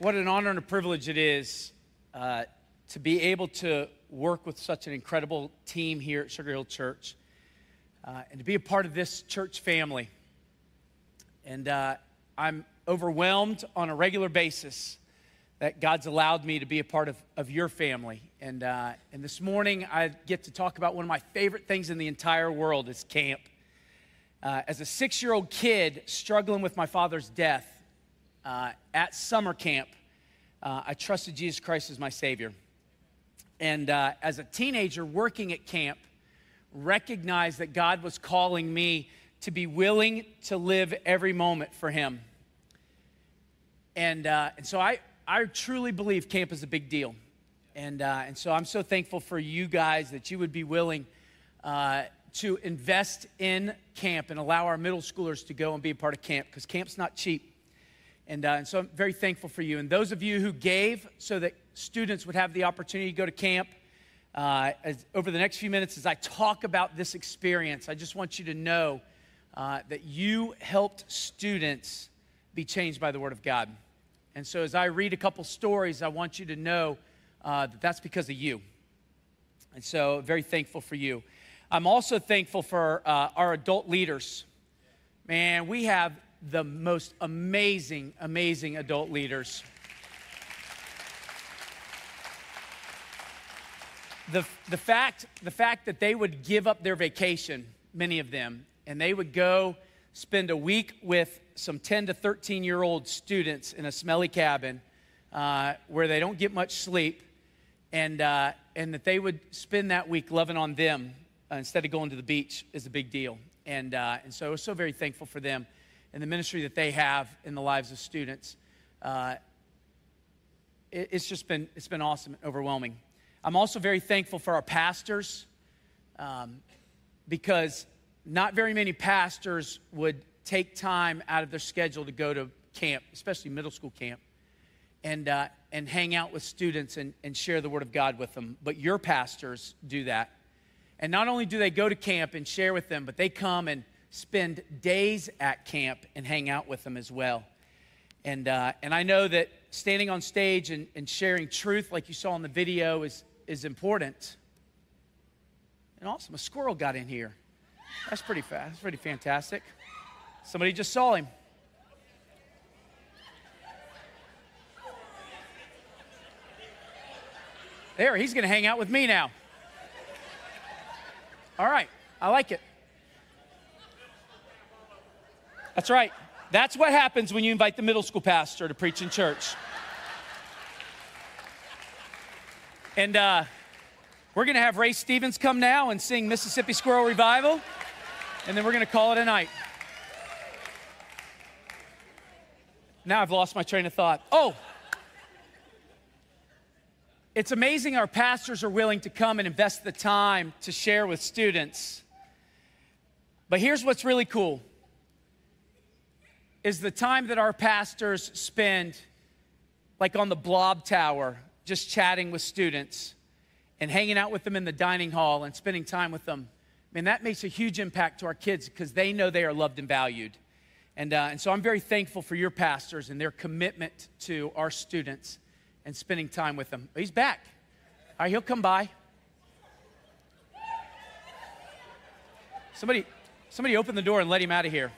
What an honor and a privilege it is uh, to be able to work with such an incredible team here at Sugar Hill Church uh, and to be a part of this church family. And uh, I'm overwhelmed on a regular basis that God's allowed me to be a part of, of your family. And, uh, and this morning, I get to talk about one of my favorite things in the entire world is camp. Uh, as a six year old kid struggling with my father's death, uh, at summer camp, uh, I trusted Jesus Christ as my Savior. And uh, as a teenager working at camp, recognized that God was calling me to be willing to live every moment for Him. And, uh, and so I, I truly believe camp is a big deal. And, uh, and so I'm so thankful for you guys that you would be willing uh, to invest in camp and allow our middle schoolers to go and be a part of camp because camp's not cheap. And, uh, and so I'm very thankful for you. And those of you who gave so that students would have the opportunity to go to camp, uh, as, over the next few minutes, as I talk about this experience, I just want you to know uh, that you helped students be changed by the Word of God. And so as I read a couple stories, I want you to know uh, that that's because of you. And so, very thankful for you. I'm also thankful for uh, our adult leaders. Man, we have the most amazing, amazing adult leaders. The, the, fact, the fact that they would give up their vacation, many of them, and they would go spend a week with some 10 to 13 year old students in a smelly cabin uh, where they don't get much sleep, and, uh, and that they would spend that week loving on them uh, instead of going to the beach is a big deal. And, uh, and so I was so very thankful for them and the ministry that they have in the lives of students. Uh, it, it's just been, it's been awesome and overwhelming. I'm also very thankful for our pastors um, because not very many pastors would take time out of their schedule to go to camp, especially middle school camp, and, uh, and hang out with students and, and share the Word of God with them. But your pastors do that. And not only do they go to camp and share with them, but they come and spend days at camp and hang out with them as well. And, uh, and I know that standing on stage and, and sharing truth, like you saw in the video, is, is important. And awesome, a squirrel got in here. That's pretty fast. That's pretty fantastic. Somebody just saw him. There, he's going to hang out with me now. All right, I like it. That's right. That's what happens when you invite the middle school pastor to preach in church. And uh, we're going to have Ray Stevens come now and sing Mississippi Squirrel Revival, and then we're going to call it a night. Now I've lost my train of thought. Oh, it's amazing our pastors are willing to come and invest the time to share with students. But here's what's really cool is the time that our pastors spend, like on the blob tower, just chatting with students and hanging out with them in the dining hall and spending time with them. I mean, that makes a huge impact to our kids because they know they are loved and valued. And, uh, and so I'm very thankful for your pastors and their commitment to our students and spending time with them. He's back. All right, he'll come by. Somebody, somebody open the door and let him out of here.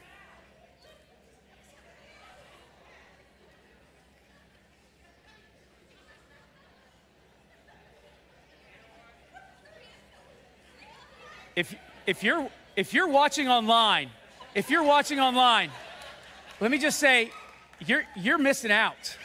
If, if, you're, if you're watching online, if you're watching online, let me just say, you're, you're missing out.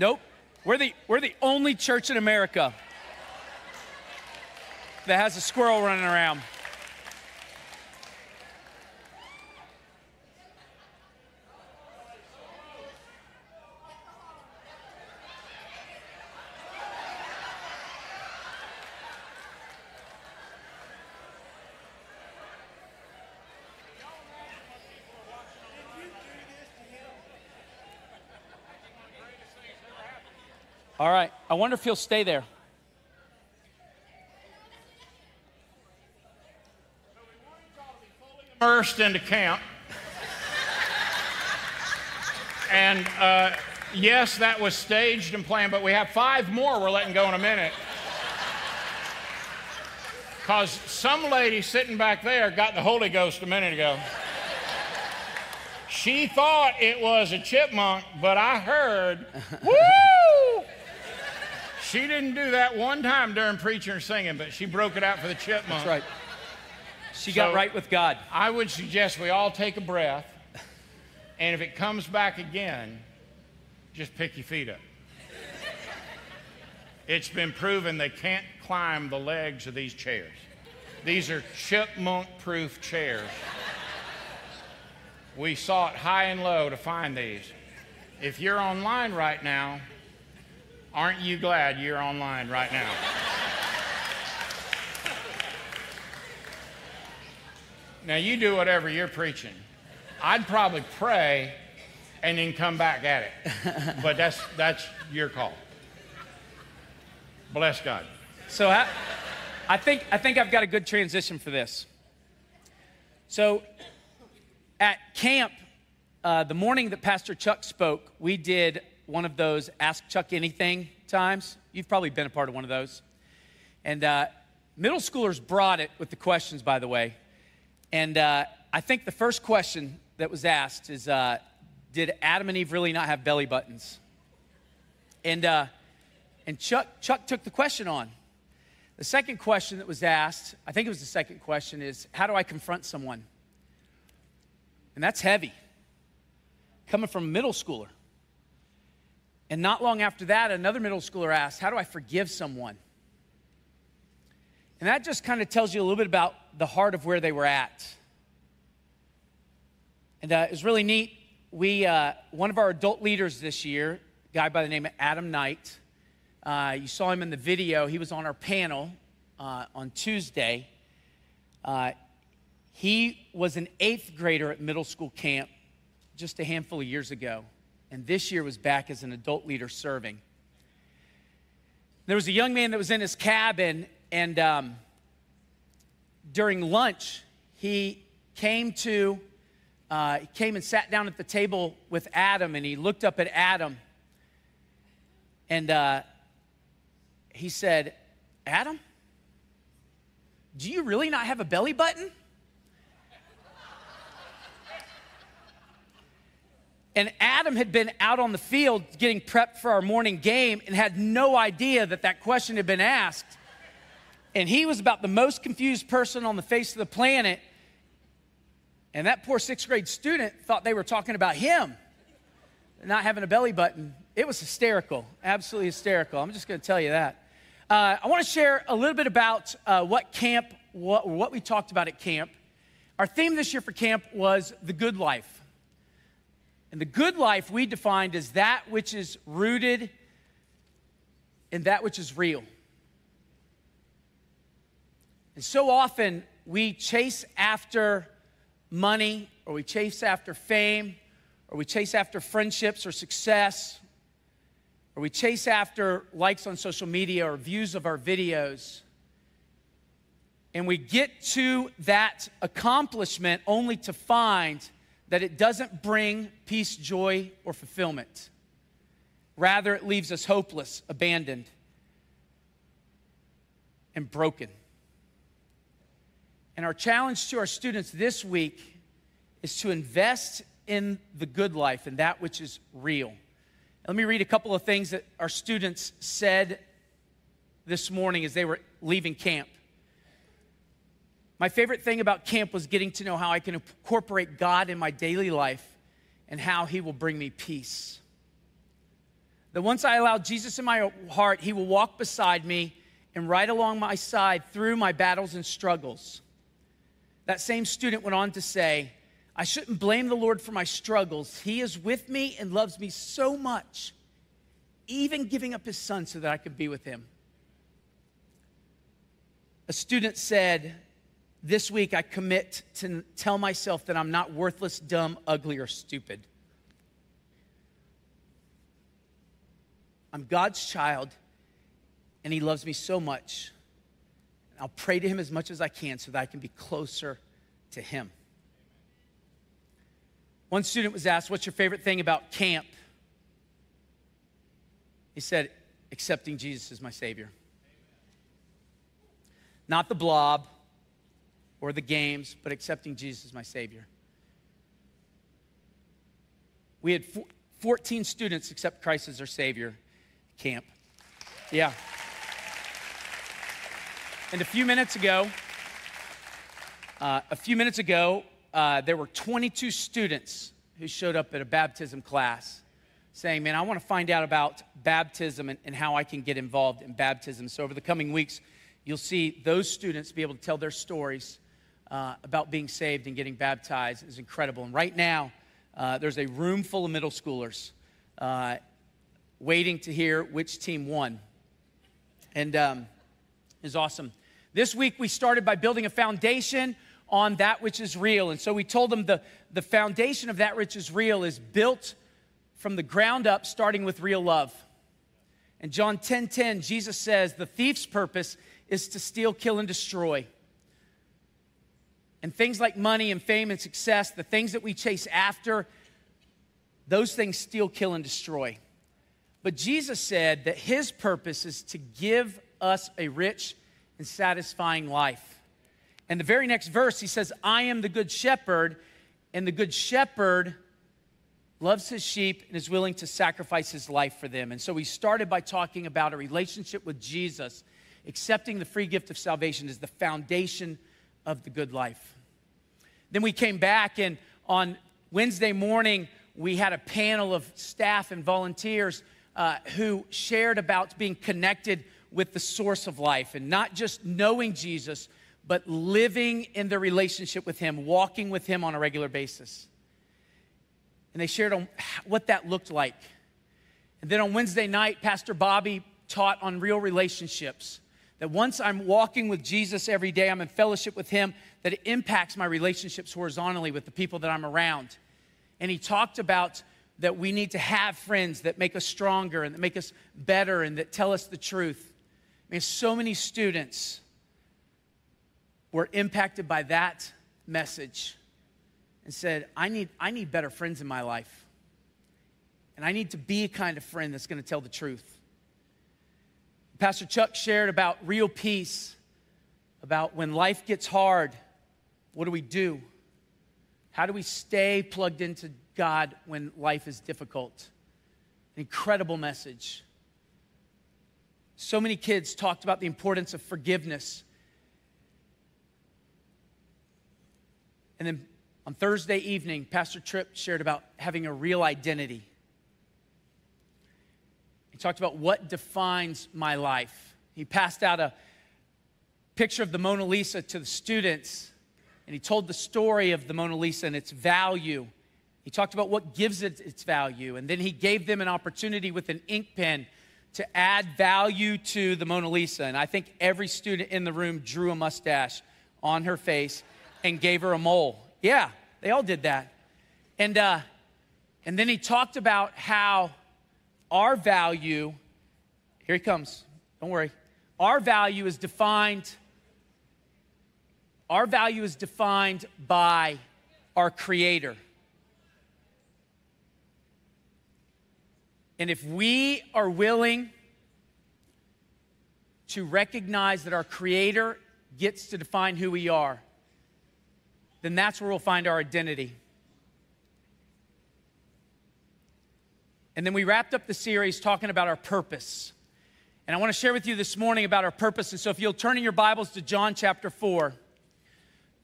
Nope. We're the, we're the only church in America that has a squirrel running around. All right. I wonder if he'll stay there. Immersed into camp. and uh, yes, that was staged and planned, but we have five more we're letting go in a minute. Because some lady sitting back there got the Holy Ghost a minute ago. She thought it was a chipmunk, but I heard, woo! She didn't do that one time during preaching or singing, but she broke it out for the chipmunk. That's right. She got right with God. I would suggest we all take a breath, and if it comes back again, just pick your feet up. It's been proven they can't climb the legs of these chairs. These are chipmunk proof chairs. We sought high and low to find these. If you're online right now, aren't you glad you're online right now? Now you do whatever you're preaching. I'd probably pray and then come back at it. But that's that's your call. Bless God. So I, I think I think I've got a good transition for this. So at camp, uh, the morning that Pastor Chuck spoke, we did one of those Ask Chuck Anything times. You've probably been a part of one of those. And uh, middle schoolers brought it with the questions, by the way. And uh, I think the first question that was asked is uh, Did Adam and Eve really not have belly buttons? And, uh, and Chuck, Chuck took the question on. The second question that was asked, I think it was the second question, is How do I confront someone? And that's heavy, coming from a middle schooler. And not long after that, another middle schooler asked, How do I forgive someone? And that just kind of tells you a little bit about the heart of where they were at. And uh, it was really neat. We, uh, one of our adult leaders this year, a guy by the name of Adam Knight, uh, you saw him in the video. He was on our panel uh, on Tuesday. Uh, he was an eighth grader at middle school camp just a handful of years ago, and this year was back as an adult leader serving. There was a young man that was in his cabin, and um, during lunch, he came to, uh, he came and sat down at the table with Adam, and he looked up at Adam, and uh, he said, Adam, do you really not have a belly button? And Adam had been out on the field getting prepped for our morning game and had no idea that that question had been asked. And he was about the most confused person on the face of the planet. And that poor sixth grade student thought they were talking about him not having a belly button. It was hysterical, absolutely hysterical. I'm just going to tell you that. Uh, I want to share a little bit about uh, what camp, what, what we talked about at camp. Our theme this year for camp was the good life. And the good life we defined as that which is rooted in that which is real. And so often we chase after money, or we chase after fame, or we chase after friendships or success, or we chase after likes on social media or views of our videos. And we get to that accomplishment only to find that it doesn't bring peace, joy, or fulfillment. Rather, it leaves us hopeless, abandoned, and broken. And our challenge to our students this week is to invest in the good life and that which is real. Let me read a couple of things that our students said this morning as they were leaving camp. My favorite thing about camp was getting to know how I can incorporate God in my daily life and how He will bring me peace. That once I allow Jesus in my heart, He will walk beside me and right along my side through my battles and struggles. That same student went on to say, I shouldn't blame the Lord for my struggles. He is with me and loves me so much, even giving up His Son so that I could be with Him. A student said, this week I commit to tell myself that I'm not worthless, dumb, ugly, or stupid. I'm God's child, and He loves me so much. I'll pray to Him as much as I can so that I can be closer to Him. One student was asked, What's your favorite thing about camp? He said, Accepting Jesus as my Savior. Not the blob or the games, but accepting Jesus as my Savior. We had 14 students accept Christ as their Savior camp. Yeah. And a few minutes ago, uh, a few minutes ago, uh, there were 22 students who showed up at a baptism class saying, Man, I want to find out about baptism and, and how I can get involved in baptism. So, over the coming weeks, you'll see those students be able to tell their stories uh, about being saved and getting baptized. is incredible. And right now, uh, there's a room full of middle schoolers uh, waiting to hear which team won. And um, is awesome. This week we started by building a foundation on that which is real. And so we told them the, the foundation of that which is real is built from the ground up, starting with real love. And John 10 10, Jesus says, The thief's purpose is to steal, kill, and destroy. And things like money and fame and success, the things that we chase after, those things steal, kill, and destroy. But Jesus said that his purpose is to give us a rich and satisfying life. And the very next verse, he says, I am the good shepherd, and the good shepherd loves his sheep and is willing to sacrifice his life for them. And so we started by talking about a relationship with Jesus. Accepting the free gift of salvation is the foundation of the good life. Then we came back, and on Wednesday morning, we had a panel of staff and volunteers uh, who shared about being connected with the source of life and not just knowing Jesus, but living in the relationship with Him, walking with Him on a regular basis. And they shared on what that looked like. And then on Wednesday night, Pastor Bobby taught on real relationships. That once I'm walking with Jesus every day, I'm in fellowship with Him, that it impacts my relationships horizontally with the people that I'm around. And he talked about that we need to have friends that make us stronger and that make us better and that tell us the truth. I mean, so many students were impacted by that message and said, I need, I need better friends in my life. And I need to be a kind of friend that's going to tell the truth. Pastor Chuck shared about real peace, about when life gets hard, what do we do? How do we stay plugged into God when life is difficult? An incredible message. So many kids talked about the importance of forgiveness. And then on Thursday evening, Pastor Tripp shared about having a real identity. He talked about what defines my life. He passed out a picture of the Mona Lisa to the students, and he told the story of the Mona Lisa and its value. He talked about what gives it its value, and then he gave them an opportunity with an ink pen to add value to the Mona Lisa. And I think every student in the room drew a mustache on her face and gave her a mole. Yeah, they all did that. And, uh, and then he talked about how our value, here he comes, don't worry. Our value is defined, our value is defined by our Creator. And if we are willing to recognize that our Creator gets to define who we are, then that's where we'll find our identity. And then we wrapped up the series talking about our purpose. And I want to share with you this morning about our purpose. And so if you'll turn in your Bibles to John chapter 4,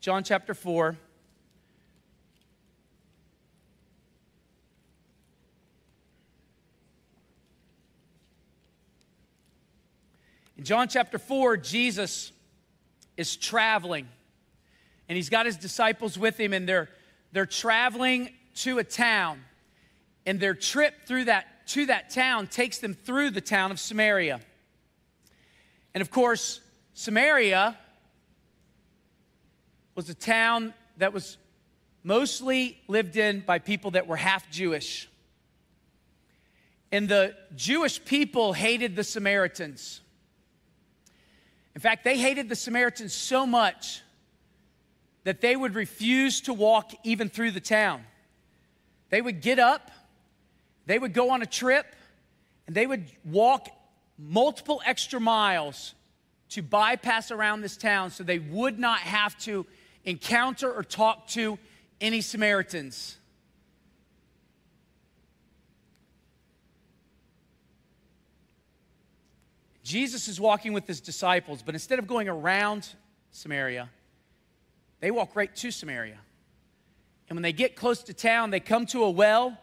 John chapter 4. In John chapter 4, Jesus is traveling, and he's got his disciples with him, and they're, they're traveling to a town and their trip through that to that town takes them through the town of Samaria. And of course, Samaria was a town that was mostly lived in by people that were half Jewish. And the Jewish people hated the Samaritans. In fact, they hated the Samaritans so much that they would refuse to walk even through the town. They would get up, they would go on a trip, and they would walk multiple extra miles to bypass around this town so they would not have to encounter or talk to any Samaritans. Jesus is walking with his disciples, but instead of going around Samaria, they walk right to Samaria. And when they get close to town, they come to a well,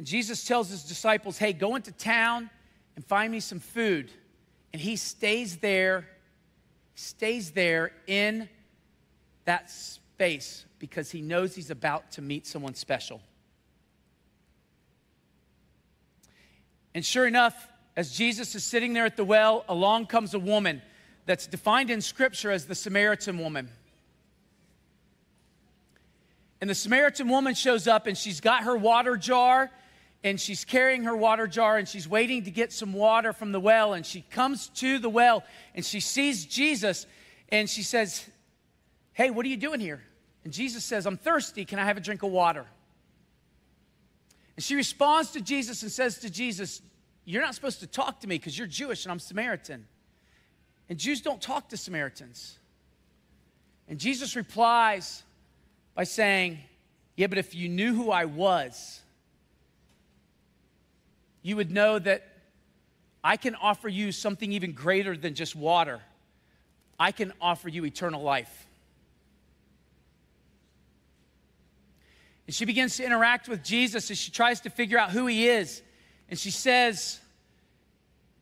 and Jesus tells his disciples, Hey, go into town and find me some food. And he stays there, stays there in that space because he knows he's about to meet someone special. And sure enough, as Jesus is sitting there at the well, along comes a woman that's defined in Scripture as the Samaritan woman. And the Samaritan woman shows up and she's got her water jar and she's carrying her water jar and she's waiting to get some water from the well. And she comes to the well and she sees Jesus and she says, Hey, what are you doing here? And Jesus says, I'm thirsty. Can I have a drink of water? And she responds to Jesus and says to Jesus, You're not supposed to talk to me because you're Jewish and I'm Samaritan. And Jews don't talk to Samaritans. And Jesus replies by saying, Yeah, but if you knew who I was, you would know that I can offer you something even greater than just water. I can offer you eternal life. And she begins to interact with Jesus as she tries to figure out who he is. And she says,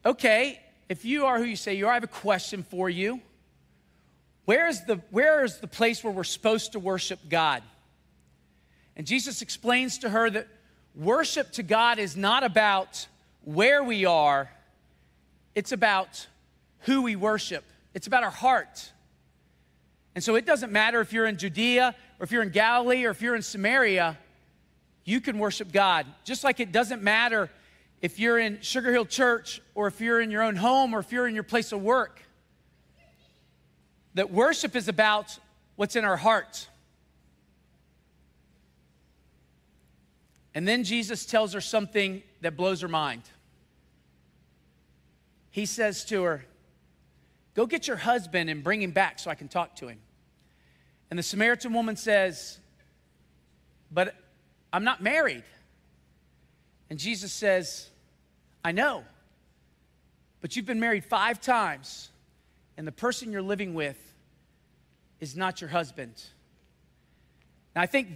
Okay, if you are who you say you are, I have a question for you. Where is the, where is the place where we're supposed to worship God? And Jesus explains to her that worship to God is not about where we are, it's about who we worship. It's about our heart. And so it doesn't matter if you're in Judea or if you're in Galilee or if you're in Samaria, you can worship God. Just like it doesn't matter if you're in Sugar Hill Church or if you're in your own home or if you're in your place of work. That worship is about what's in our heart. And then Jesus tells her something that blows her mind. He says to her, Go get your husband and bring him back so I can talk to him. And the Samaritan woman says, But I'm not married. And Jesus says, I know, but you've been married five times, and the person you're living with is not your husband. Now, I think,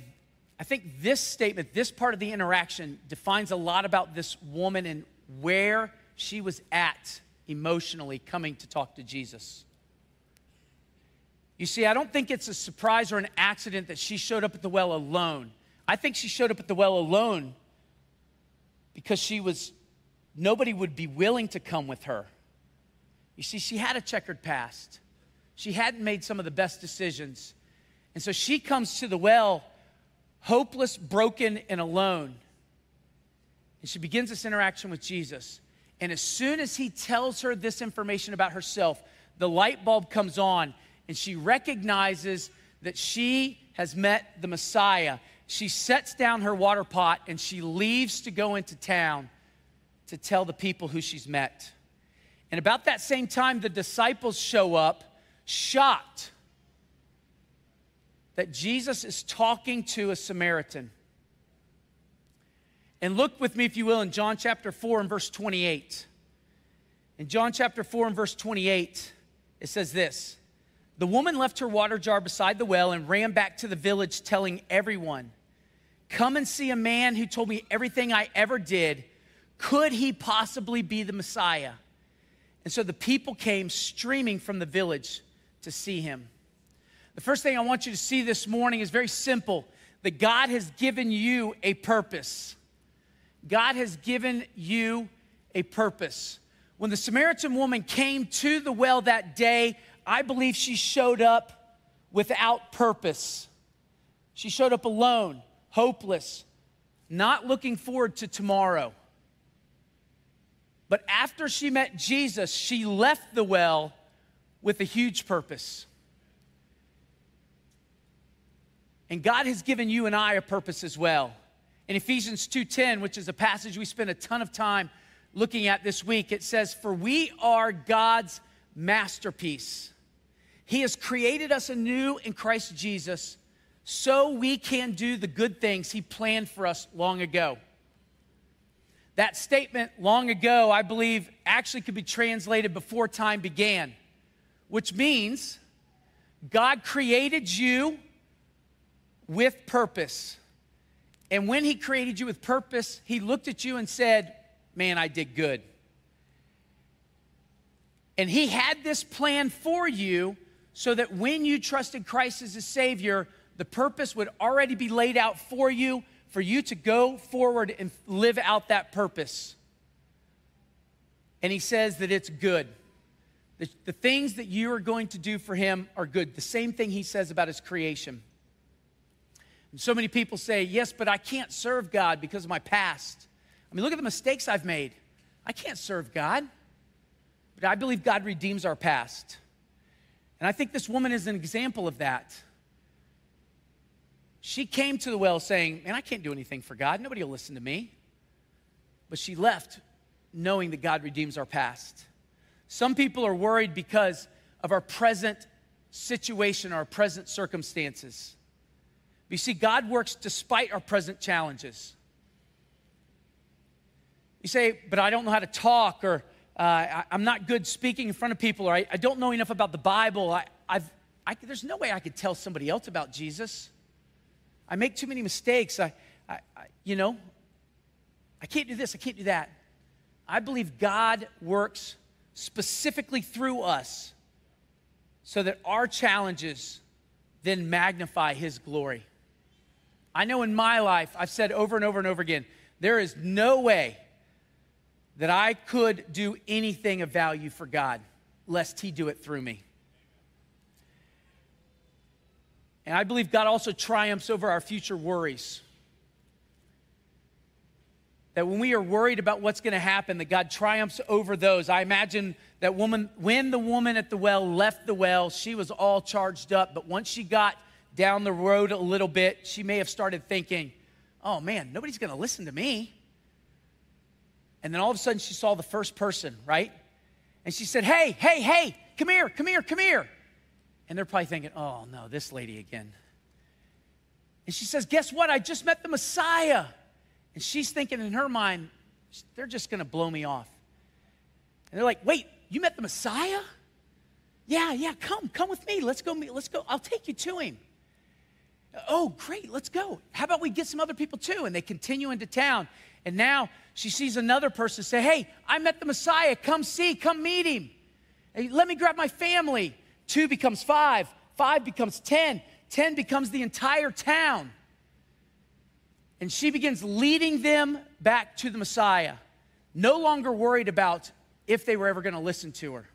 I think this statement, this part of the interaction, defines a lot about this woman and where she was at emotionally coming to talk to Jesus. You see, I don't think it's a surprise or an accident that she showed up at the well alone. I think she showed up at the well alone because she was, nobody would be willing to come with her. You see, she had a checkered past. She hadn't made some of the best decisions. And so she comes to the well, hopeless, broken, and alone. And she begins this interaction with Jesus. And as soon as he tells her this information about herself, the light bulb comes on and she recognizes that she has met the Messiah. She sets down her water pot and she leaves to go into town to tell the people who she's met. And about that same time, the disciples show up, shocked that Jesus is talking to a Samaritan. And look with me, if you will, in John chapter 4 and verse 28. In John chapter 4 and verse 28, it says this the woman left her water jar beside the well and ran back to the village, telling everyone, Come and see a man who told me everything I ever did. Could he possibly be the Messiah? And so the people came streaming from the village to see him. The first thing I want you to see this morning is very simple that God has given you a purpose. God has given you a purpose. When the Samaritan woman came to the well that day, I believe she showed up without purpose. She showed up alone, hopeless, not looking forward to tomorrow. But after she met Jesus, she left the well with a huge purpose. And God has given you and I a purpose as well. In Ephesians 2:10, which is a passage we spent a ton of time looking at this week, it says, "For we are God's masterpiece. He has created us anew in Christ Jesus so we can do the good things he planned for us long ago." That statement long ago, I believe, actually could be translated before time began, which means God created you with purpose. And when He created you with purpose, He looked at you and said, Man, I did good. And He had this plan for you so that when you trusted Christ as a Savior, the purpose would already be laid out for you, for you to go forward and live out that purpose. And He says that it's good. The, the things that you are going to do for Him are good. The same thing He says about His creation. And so many people say, Yes, but I can't serve God because of my past. I mean, look at the mistakes I've made. I can't serve God. But I believe God redeems our past. And I think this woman is an example of that. She came to the well saying, Man, I can't do anything for God. Nobody will listen to me. But she left knowing that God redeems our past. Some people are worried because of our present situation, our present circumstances. You see, God works despite our present challenges. You say, but I don't know how to talk, or uh, I, am not good speaking in front of people, or I, I don't know enough about the Bible. I, I, there's no way I could tell somebody else about Jesus. I make too many mistakes. I, I, I, you know, I can't do this, I can't do that. I believe God works specifically through us so that our challenges then magnify His glory. I know in my life, I've said over and over and over again, there is no way that I could do anything of value for God lest He do it through me. And I believe God also triumphs over our future worries. That when we are worried about what's going to happen, that God triumphs over those. I imagine that woman, when the woman at the well left the well, she was all charged up. But once she got down the road a little bit, she may have started thinking, oh man, nobody's going to listen to me. And then all of a sudden she saw the first person, right? And she said, hey, hey, hey, come here, come here, come here. And they're probably thinking, oh no, this lady again. And she says, guess what? I just met the Messiah. And she's thinking in her mind, they're just going to blow me off. And they're like, wait, you met the Messiah? Yeah, yeah, come, come with me. Let's go, meet, let's go. I'll take you to him. Oh, great, let's go. How about we get some other people too? And they continue into town. And now she sees another person say, Hey, I met the Messiah. Come see, come meet him. Hey, let me grab my family. Two becomes five, five becomes 10, 10 becomes the entire town. And she begins leading them back to the Messiah, no longer worried about if they were ever going to listen to her.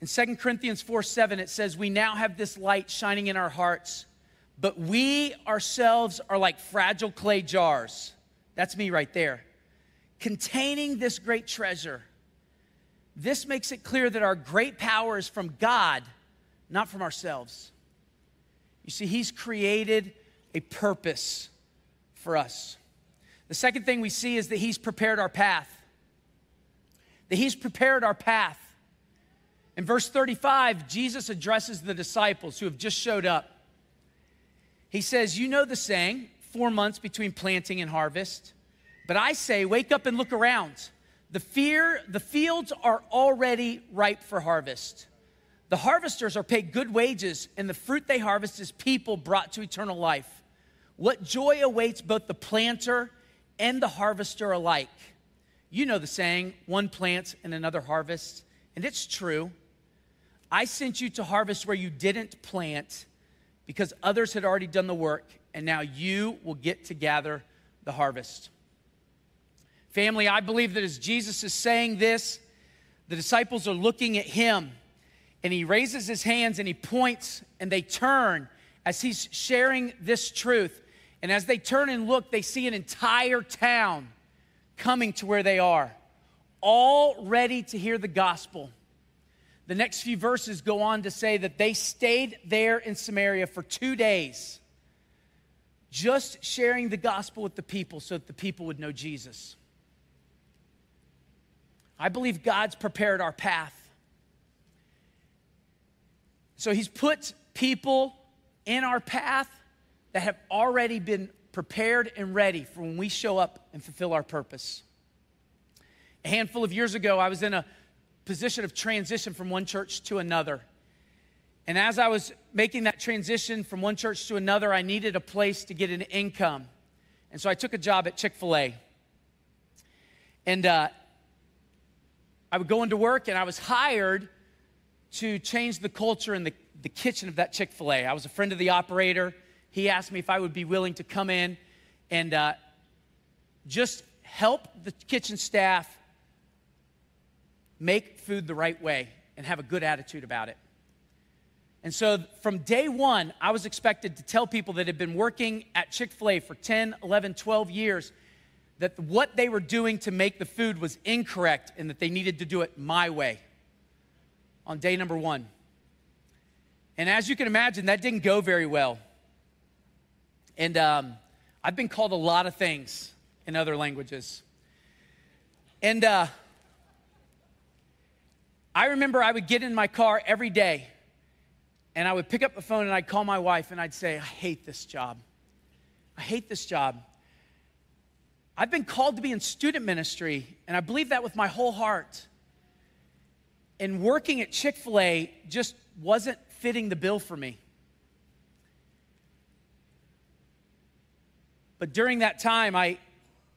In 2 Corinthians 4 7, it says, We now have this light shining in our hearts, but we ourselves are like fragile clay jars. That's me right there. Containing this great treasure. This makes it clear that our great power is from God, not from ourselves. You see, He's created a purpose for us. The second thing we see is that He's prepared our path. That He's prepared our path. In verse 35, Jesus addresses the disciples who have just showed up. He says, You know the saying, four months between planting and harvest. But I say, wake up and look around. The fear, the fields are already ripe for harvest. The harvesters are paid good wages, and the fruit they harvest is people brought to eternal life. What joy awaits both the planter and the harvester alike. You know the saying, one plants and another harvests, and it's true. I sent you to harvest where you didn't plant because others had already done the work, and now you will get to gather the harvest. Family, I believe that as Jesus is saying this, the disciples are looking at him, and he raises his hands and he points, and they turn as he's sharing this truth. And as they turn and look, they see an entire town coming to where they are. all ready to hear the gospel. The next few verses go on to say that they stayed there in Samaria for two days, just sharing the gospel with the people so that the people would know Jesus. I believe God's prepared our path. So He's put people in our path that have already been prepared and ready for when we show up and fulfill our purpose. A handful of years ago, I was in a position of transition from one church to another. And as I was making that transition from one church to another, I needed a place to get an income. And so I took a job at Chick fil A. And uh, I would go into work, and I was hired to change the culture in the, the kitchen of that Chick fil A. I was a friend of the operator. He asked me if I would be willing to come in and uh, just help the kitchen staff make food the right way and have a good attitude about it. And so from day one, I was expected to tell people that had been working at Chick fil A for 10, 11, 12 years that what they were doing to make the food was incorrect and that they needed to do it my way on day number one. And as you can imagine, that didn't go very well. And um, I've been called a lot of things in other languages. And uh, I remember I would get in my car every day and I would pick up the phone and I'd call my wife and I'd say, I hate this job. I hate this job. I've been called to be in student ministry, and I believe that with my whole heart. And working at Chick fil A just wasn't fitting the bill for me. But during that time, I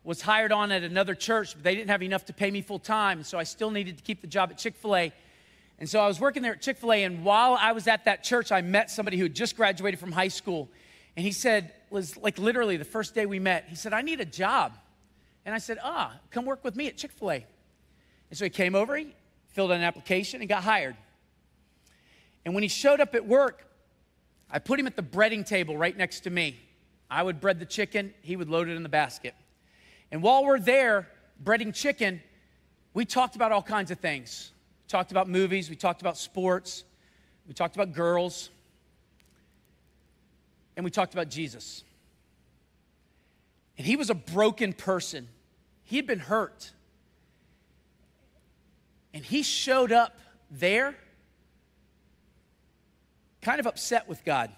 was hired on at another church, but they didn't have enough to pay me full time. So I still needed to keep the job at Chick fil A. And so I was working there at Chick fil A. And while I was at that church, I met somebody who had just graduated from high school. And he said, was like literally the first day we met, he said, I need a job. And I said, Ah, come work with me at Chick fil A. And so he came over, he filled out an application, and got hired. And when he showed up at work, I put him at the breading table right next to me. I would bread the chicken, he would load it in the basket. And while we're there breading chicken, we talked about all kinds of things. We talked about movies, we talked about sports, we talked about girls, and we talked about Jesus. And he was a broken person. He had been hurt. And he showed up there kind of upset with God.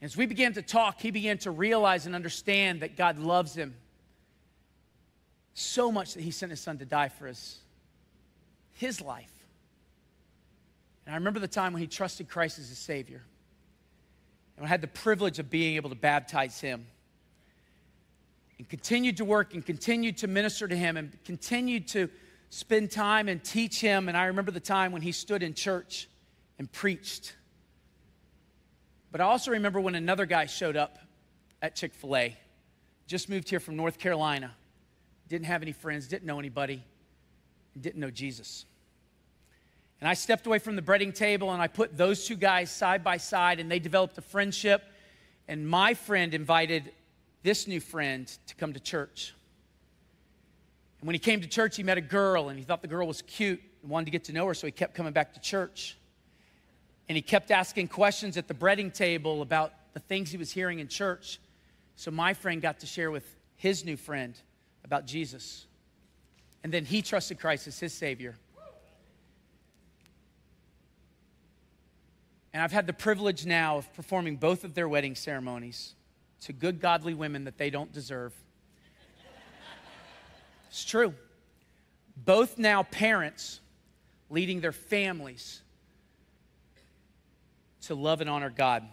As we began to talk, he began to realize and understand that God loves him so much that he sent his son to die for his, his life. And I remember the time when he trusted Christ as his Savior. And I had the privilege of being able to baptize him. And continued to work and continued to minister to him and continued to spend time and teach him. And I remember the time when he stood in church and preached but I also remember when another guy showed up at Chick fil A, just moved here from North Carolina, didn't have any friends, didn't know anybody, and didn't know Jesus. And I stepped away from the breading table and I put those two guys side by side and they developed a friendship. And my friend invited this new friend to come to church. And when he came to church, he met a girl and he thought the girl was cute and wanted to get to know her, so he kept coming back to church. And he kept asking questions at the breading table about the things he was hearing in church. So my friend got to share with his new friend about Jesus. And then he trusted Christ as his Savior. And I've had the privilege now of performing both of their wedding ceremonies to good, godly women that they don't deserve. it's true. Both now parents leading their families to love and honor God.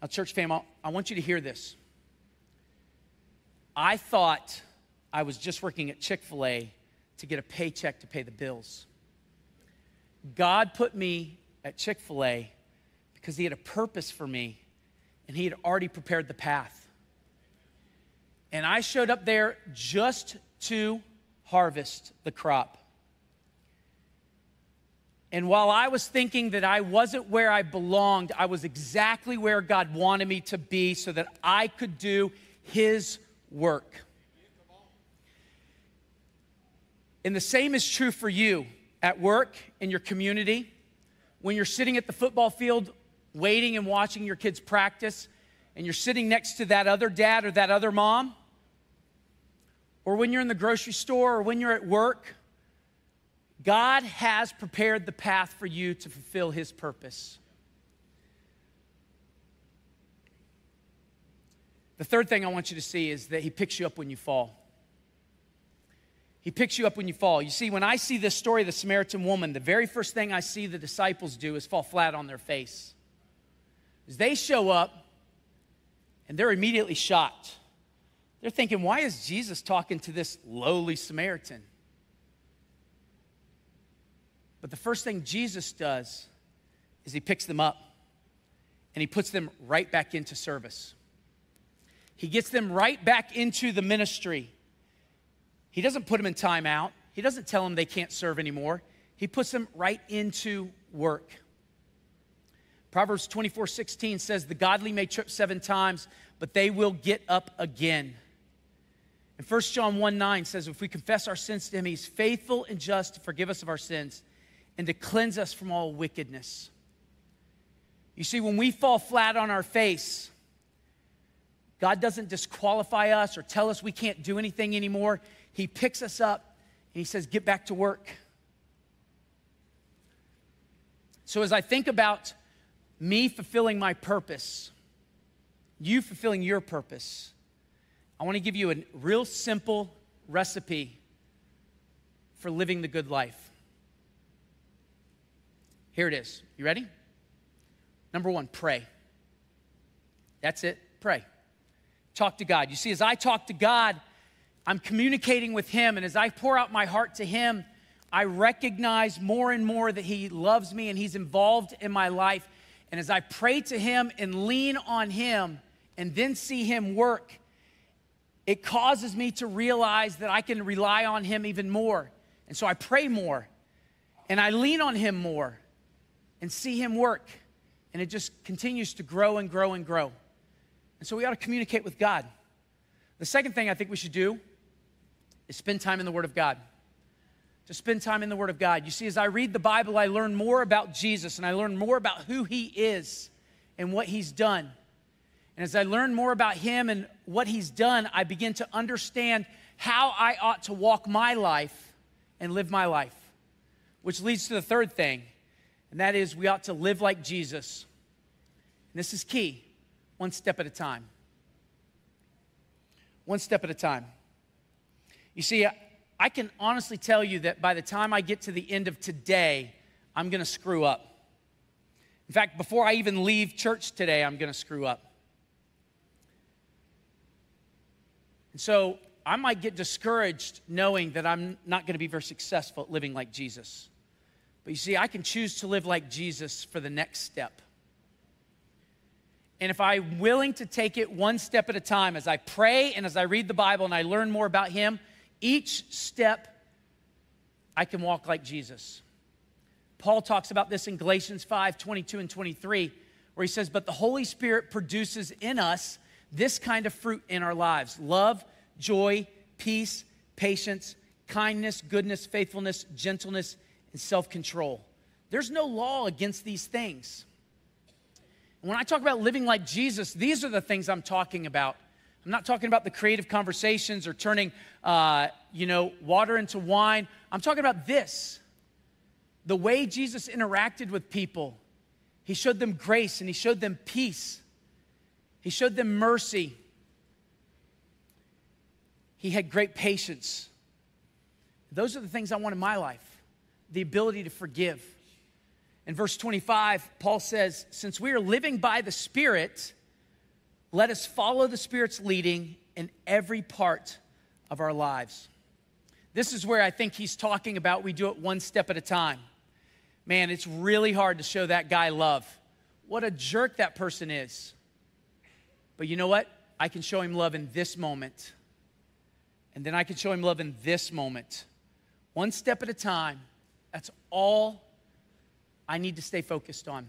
Now, church fam, I want you to hear this. I thought I was just working at Chick fil A to get a paycheck to pay the bills. God put me at Chick fil A because He had a purpose for me and He had already prepared the path. And I showed up there just to harvest the crop. And while I was thinking that I wasn't where I belonged, I was exactly where God wanted me to be so that I could do His work. And the same is true for you at work, in your community, when you're sitting at the football field waiting and watching your kids practice, and you're sitting next to that other dad or that other mom, or when you're in the grocery store or when you're at work, God has prepared the path for you to fulfill His purpose. The third thing I want you to see is that He picks you up when you fall. He picks you up when you fall. You see, when I see this story of the Samaritan woman, the very first thing I see the disciples do is fall flat on their face. As they show up, and they're immediately shocked. They're thinking, why is Jesus talking to this lowly Samaritan? But the first thing Jesus does is he picks them up and he puts them right back into service. He gets them right back into the ministry. He doesn't put them in timeout, he doesn't tell them they can't serve anymore. He puts them right into work. Proverbs 24 16 says, The godly may trip seven times, but they will get up again. And 1 John 1 9 says, If we confess our sins to him, he's faithful and just to forgive us of our sins and to cleanse us from all wickedness. You see, when we fall flat on our face, God doesn't disqualify us or tell us we can't do anything anymore. He picks us up and He says, Get back to work. So, as I think about me fulfilling my purpose, you fulfilling your purpose, I want to give you a real simple recipe for living the good life. Here it is. You ready? Number one, pray. That's it. Pray. Talk to God. You see, as I talk to God, I'm communicating with Him. And as I pour out my heart to Him, I recognize more and more that He loves me and He's involved in my life. And as I pray to Him and lean on Him and then see Him work, it causes me to realize that I can rely on Him even more. And so I pray more and I lean on Him more and see Him work. And it just continues to grow and grow and grow. And so we ought to communicate with God. The second thing I think we should do is spend time in the Word of God. To spend time in the Word of God. You see, as I read the Bible, I learn more about Jesus and I learn more about who He is and what He's done. And as I learn more about Him and what He's done, I begin to understand how I ought to walk my life and live my life. Which leads to the third thing and that is we ought to live like Jesus. And this is key one step at a time. One step at a time. You see, I can honestly tell you that by the time I get to the end of today, I'm going to screw up. In fact, before I even leave church today, I'm going to screw up. And so I might get discouraged knowing that I'm not going to be very successful at living like Jesus. But you see, I can choose to live like Jesus for the next step. And if I'm willing to take it one step at a time, as I pray and as I read the Bible and I learn more about Him, each step I can walk like Jesus. Paul talks about this in Galatians 5 22 and 23, where he says, But the Holy Spirit produces in us this kind of fruit in our lives love, joy, peace, patience, kindness, goodness, faithfulness, gentleness, and self control. There's no law against these things. when I talk about living like Jesus, these are the things I'm talking about. I'm not talking about the creative conversations or turning, uh, you know, water into wine. I'm talking about this the way Jesus interacted with people. He showed them grace and he showed them peace. He showed them mercy. He had great patience. Those are the things I want in my life the ability to forgive. In verse 25, Paul says, Since we are living by the Spirit, let us follow the Spirit's leading in every part of our lives. This is where I think he's talking about we do it one step at a time. Man, it's really hard to show that guy love. What a jerk that person is. But you know what? I can show him love in this moment. And then I can show him love in this moment. One step at a time all I need to stay focused on.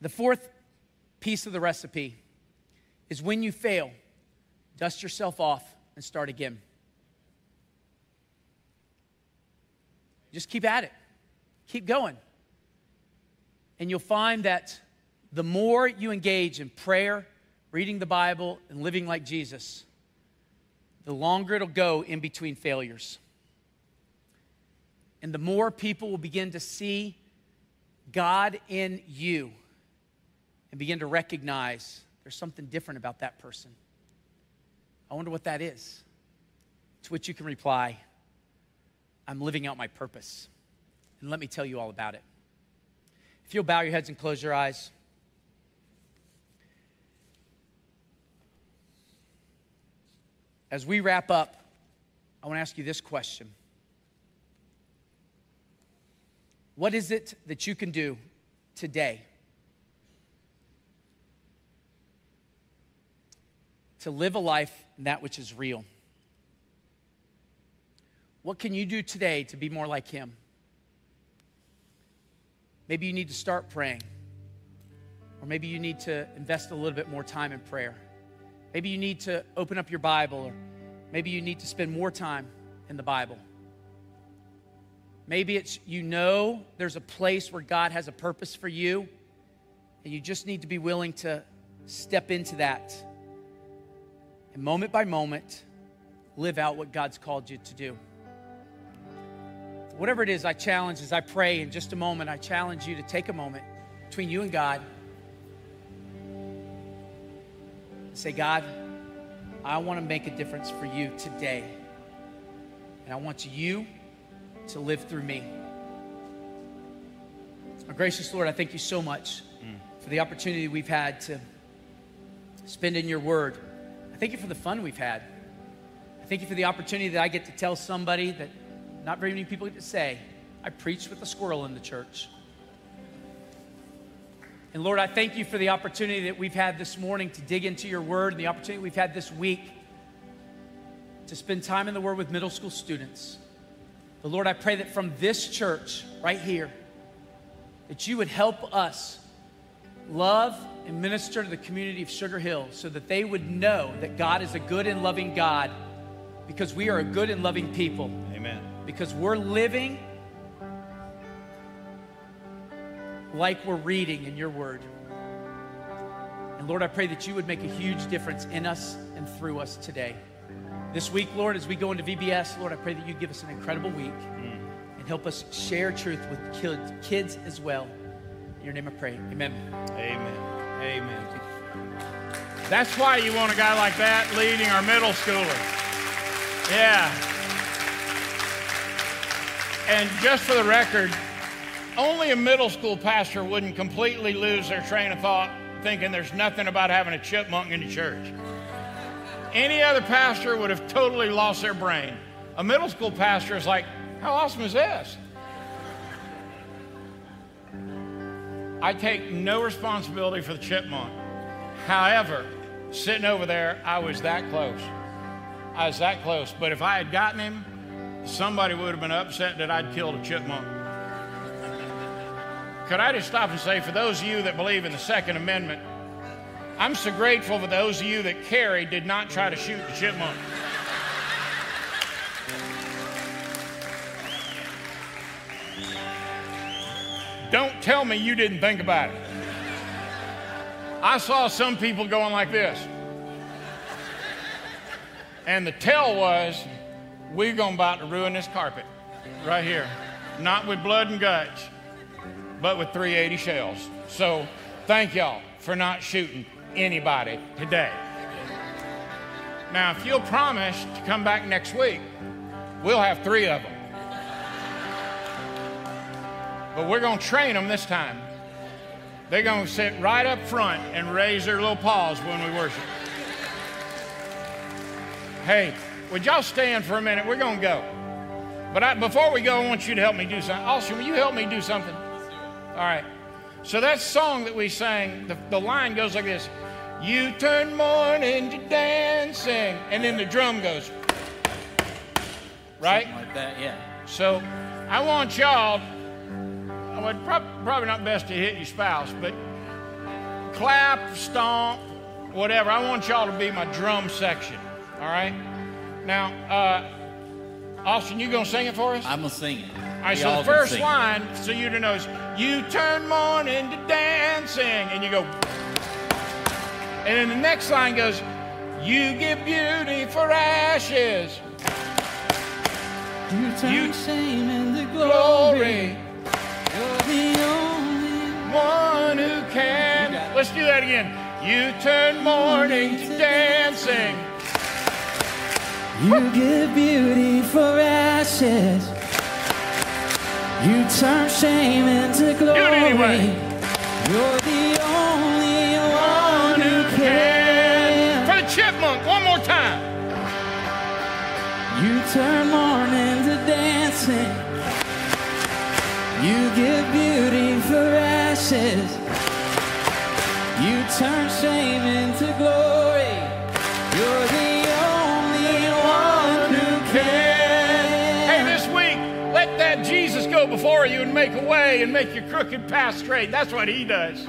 The fourth piece of the recipe is when you fail, dust yourself off and start again. Just keep at it, keep going. And you'll find that the more you engage in prayer, reading the Bible, and living like Jesus, the longer it'll go in between failures. And the more people will begin to see God in you and begin to recognize there's something different about that person. I wonder what that is. To which you can reply, I'm living out my purpose. And let me tell you all about it. If you'll bow your heads and close your eyes. As we wrap up, I want to ask you this question What is it that you can do today to live a life in that which is real? What can you do today to be more like Him? Maybe you need to start praying, or maybe you need to invest a little bit more time in prayer. Maybe you need to open up your Bible, or maybe you need to spend more time in the Bible. Maybe it's you know there's a place where God has a purpose for you, and you just need to be willing to step into that. And moment by moment, live out what God's called you to do. Whatever it is, I challenge as I pray in just a moment, I challenge you to take a moment between you and God Say, God, I want to make a difference for you today. And I want you to live through me. Our gracious Lord, I thank you so much mm. for the opportunity we've had to spend in your word. I thank you for the fun we've had. I thank you for the opportunity that I get to tell somebody that not very many people get to say, I preached with a squirrel in the church. And Lord, I thank you for the opportunity that we've had this morning to dig into your word and the opportunity we've had this week to spend time in the word with middle school students. But Lord, I pray that from this church right here, that you would help us love and minister to the community of Sugar Hill so that they would know that God is a good and loving God because we are a good and loving people. Amen. Because we're living like we're reading in your word. And Lord, I pray that you would make a huge difference in us and through us today. This week, Lord, as we go into VBS, Lord, I pray that you give us an incredible week mm. and help us share truth with kids, kids as well. In your name I pray. Amen. Amen. Amen. That's why you want a guy like that leading our middle schoolers. Yeah. And just for the record, only a middle school pastor wouldn't completely lose their train of thought thinking there's nothing about having a chipmunk in the church. Any other pastor would have totally lost their brain. A middle school pastor is like, how awesome is this? I take no responsibility for the chipmunk. However, sitting over there, I was that close. I was that close. But if I had gotten him, somebody would have been upset that I'd killed a chipmunk. Could I just stop and say, for those of you that believe in the Second Amendment, I'm so grateful for those of you that carry did not try to shoot the chipmunk. Don't tell me you didn't think about it. I saw some people going like this. And the tell was, we're going about to ruin this carpet right here. Not with blood and guts but with 380 shells. So thank y'all for not shooting anybody today. Now, if you'll promise to come back next week, we'll have three of them. But we're going to train them this time. They're going to sit right up front and raise their little paws when we worship. Hey, would y'all stand for a minute? We're going to go. But I, before we go, I want you to help me do something. Austin, will you help me do something? All right. So that song that we sang, the, the line goes like this You turn mourning to dancing. And then the drum goes, right? Something like that, yeah. So I want y'all, I well, probably not best to hit your spouse, but clap, stomp, whatever. I want y'all to be my drum section. All right? Now, uh, Austin, you gonna sing it for us? I'm gonna sing it. All right, We so all the first line, so you to know is, you turn mourning to dancing. And you go, and then the next line goes, you give beauty for ashes. You turn You- shame into Glory, glory. You're the only one who can. Let's do that again. You turn mourning to dancing. You give beauty for ashes. You turn shame into glory. anyway. You're turn mourning to dancing. You give beauty for ashes. You turn shame into glory. You're the only one who can. Hey, this week, let that Jesus go before you and make a way and make your crooked path straight. That's what he does.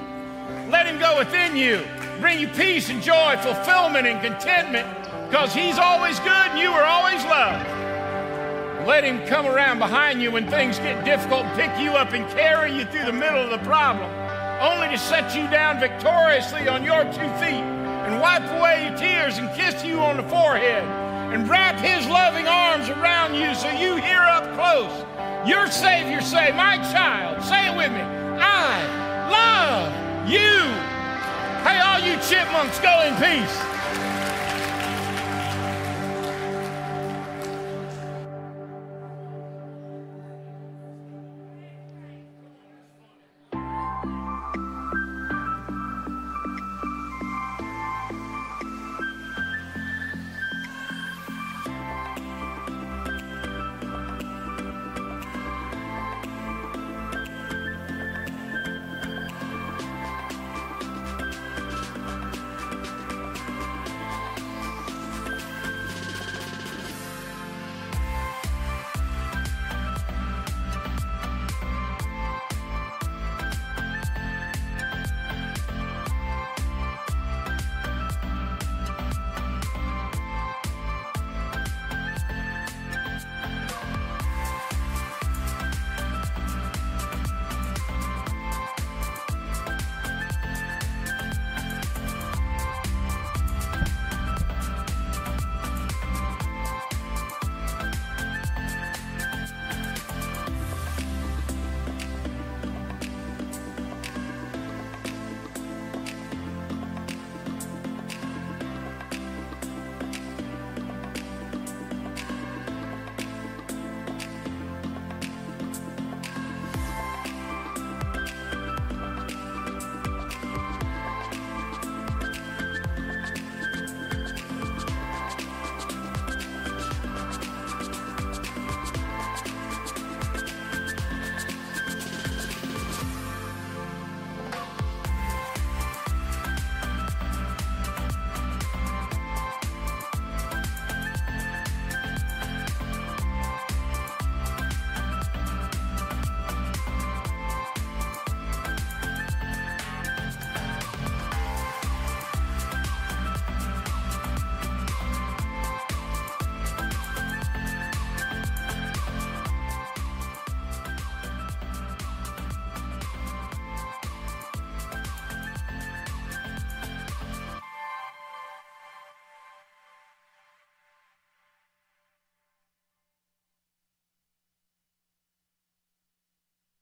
Let him go within you, bring you peace and joy, fulfillment and contentment, because he's always good and you are always loved. Let him come around behind you when things get difficult, pick you up and carry you through the middle of the problem, only to set you down victoriously on your two feet and wipe away your tears and kiss you on the forehead and wrap his loving arms around you so you hear up close your Savior say, My child, say it with me, I love you. Hey, all you chipmunks, go in peace.